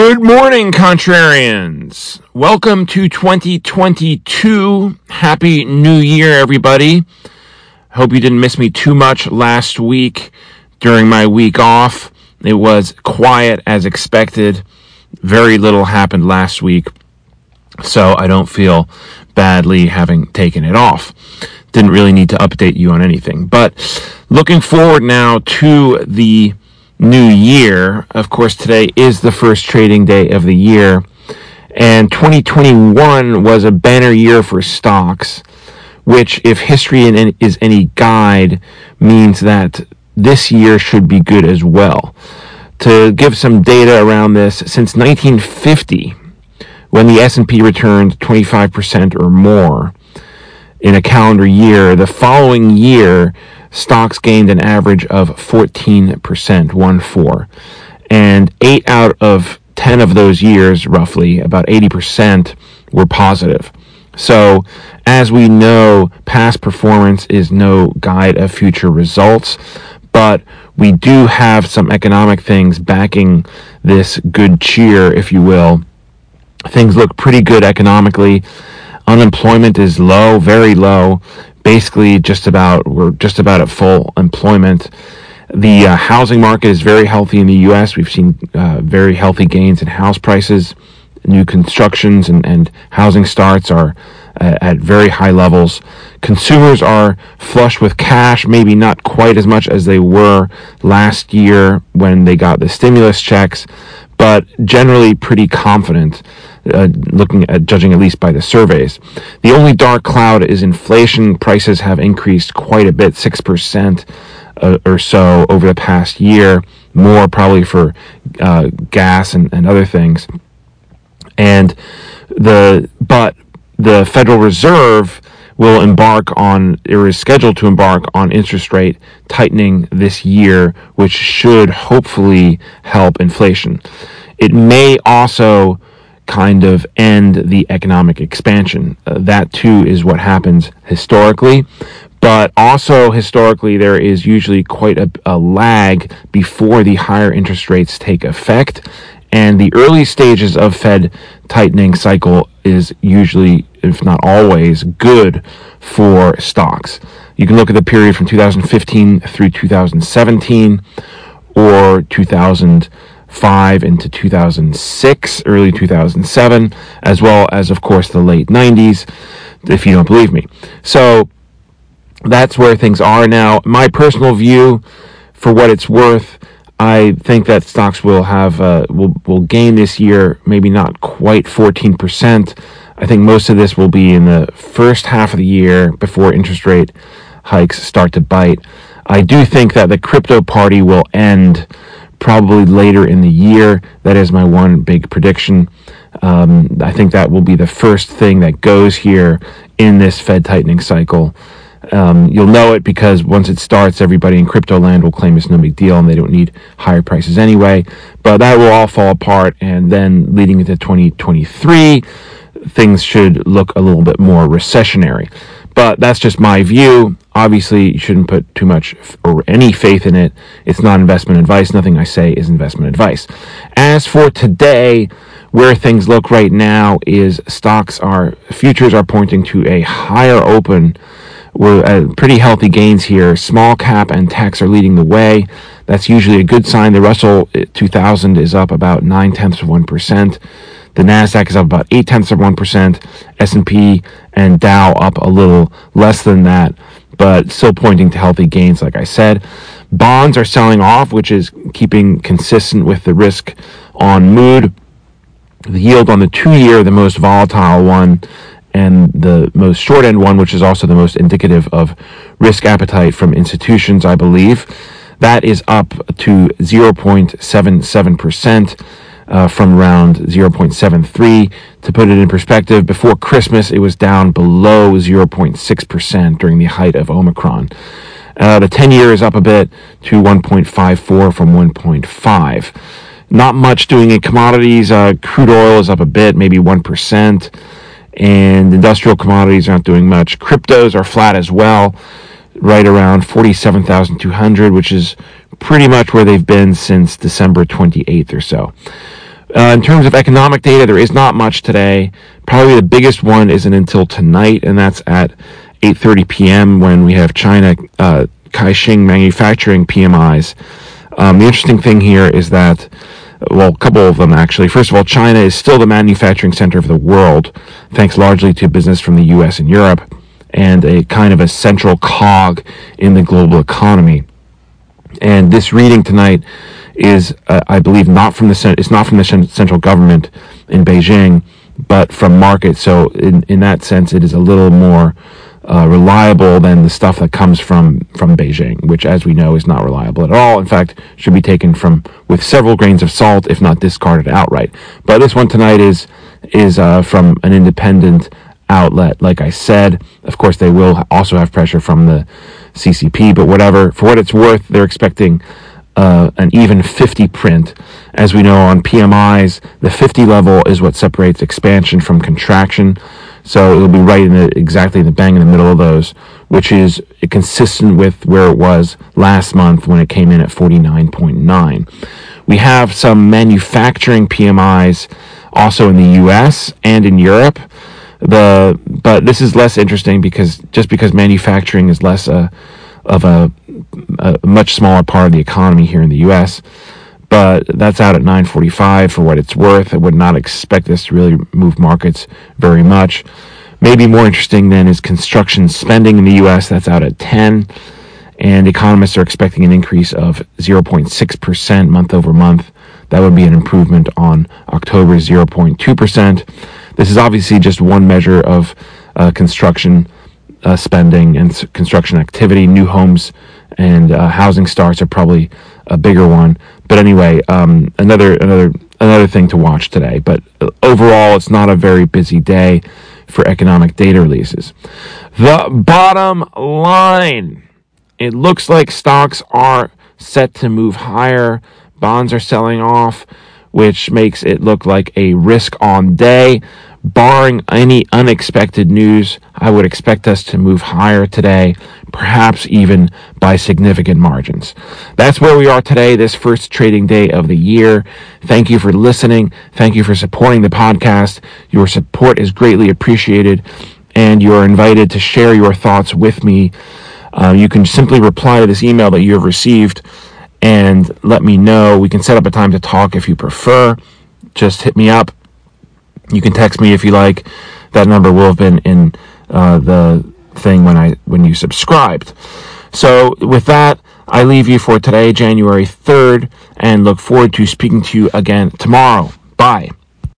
Good morning, contrarians. Welcome to 2022. Happy New Year, everybody. Hope you didn't miss me too much last week during my week off. It was quiet as expected. Very little happened last week, so I don't feel badly having taken it off. Didn't really need to update you on anything. But looking forward now to the new year. Of course, today is the first trading day of the year, and 2021 was a banner year for stocks, which, if history is any guide, means that this year should be good as well. To give some data around this, since 1950, when the S&P returned 25% or more in a calendar year, the following year stocks gained an average of 14%, 1 4. And 8 out of 10 of those years, roughly, about 80%, were positive. So, as we know, past performance is no guide of future results, but we do have some economic things backing this good cheer, if you will. Things look pretty good economically. Unemployment is low, very low basically just about we're just about at full employment. The uh, housing market is very healthy in the U.S. We've seen uh, very healthy gains in house prices. New constructions and, and housing starts are uh, at very high levels. Consumers are flush with cash, maybe not quite as much as they were last year when they got the stimulus checks, but generally pretty confident uh, looking at judging at least by the surveys. The only dark cloud is inflation. Prices have increased quite a bit, 6% uh, or so over the past year, more probably for uh, gas and, and other things. And the, but the Federal Reserve will embark on, or is scheduled to embark on interest rate tightening this year, which should hopefully help inflation. It may also kind of end the economic expansion. Uh, that too is what happens historically. But also historically, there is usually quite a, a lag before the higher interest rates take effect. And the early stages of Fed tightening cycle is usually, if not always, good for stocks. You can look at the period from 2015 through 2017 or 2000 5 into 2006, early 2007, as well as, of course, the late 90s, if you don't believe me. So that's where things are now. My personal view, for what it's worth, I think that stocks will have uh, will will gain this year, maybe not quite 14%. I think most of this will be in the first half of the year before interest rate hikes start to bite. I do think that the crypto party will end probably later in the year. That is my one big prediction. Um, I think that will be the first thing that goes here in this Fed tightening cycle. Um, you'll know it because once it starts, everybody in crypto land will claim it's no big deal and they don't need higher prices anyway. But that will all fall apart, and then leading into 2023, things should look a little bit more recessionary. But that's just my view. Obviously, you shouldn't put too much or any faith in it. It's not investment advice. Nothing I say is investment advice. As for today, where things look right now is stocks are futures are pointing to a higher open. We're at pretty healthy gains here. Small cap and techs are leading the way. That's usually a good sign. The Russell eh, 2000 is up about nine tenths of one percent. The Nasdaq is up about eight tenths of one percent. S&P and Dow up a little less than that but still pointing to healthy gains, like I said. Bonds are selling off, which is keeping consistent with the risk on mood. The yield on the two year, the most volatile one, and the most short end one, which is also the most indicative of risk appetite from institutions, I believe, that is up to 0.77% uh, from around 0.73. To put it in perspective, before Christmas, it was down below 0.6% during the height of Omicron. Uh, the 10 year is up a bit to 1.54 from 1.5. Not much doing in commodities. Uh, crude oil is up a bit, maybe 1%. And industrial commodities aren't doing much. Cryptos are flat as well, right around 47,200, which is pretty much where they've been since December 28th or so. Uh, in terms of economic data, there is not much today. Probably the biggest one isn't until tonight, and that's at 8:30 p.m. when we have China uh, Caixin manufacturing PMIs. Um, the interesting thing here is that, well, a couple of them actually. First of all, China is still the manufacturing center of the world, thanks largely to business from the U.S. and Europe, and a kind of a central cog in the global economy. And this reading tonight is, uh, I believe, not from the it's not from the central government in Beijing, but from markets. So in in that sense, it is a little more uh, reliable than the stuff that comes from from Beijing, which, as we know, is not reliable at all. In fact, should be taken from with several grains of salt, if not discarded outright. But this one tonight is is uh, from an independent outlet. Like I said, of course, they will also have pressure from the CCP, but whatever. For what it's worth, they're expecting. Uh, an even 50 print. As we know on PMIs, the 50 level is what separates expansion from contraction. So it'll be right in the, exactly in the bang in the middle of those, which is consistent with where it was last month when it came in at 49.9. We have some manufacturing PMIs also in the US and in Europe. The but this is less interesting because just because manufacturing is less a, of a, a much smaller part of the economy here in the US but that's out at 945 for what it's worth. I would not expect this to really move markets very much. Maybe more interesting then is construction spending in the U.S. That's out at 10, and economists are expecting an increase of 0.6% month over month. That would be an improvement on October's 0.2%. This is obviously just one measure of uh, construction uh, spending and construction activity. New homes and uh, housing starts are probably a bigger one. But anyway, um, another another another thing to watch today. But uh, overall, it's not a very busy day for economic data releases. The bottom line: it looks like stocks are set to move higher. Bonds are selling off, which makes it look like a risk on day. Barring any unexpected news, I would expect us to move higher today, perhaps even by significant margins. That's where we are today, this first trading day of the year. Thank you for listening. Thank you for supporting the podcast. Your support is greatly appreciated, and you are invited to share your thoughts with me. Uh, you can simply reply to this email that you have received and let me know. We can set up a time to talk if you prefer. Just hit me up you can text me if you like. That number will have been in uh, the thing when I when you subscribed. So with that, I leave you for today, January 3rd, and look forward to speaking to you again tomorrow. Bye.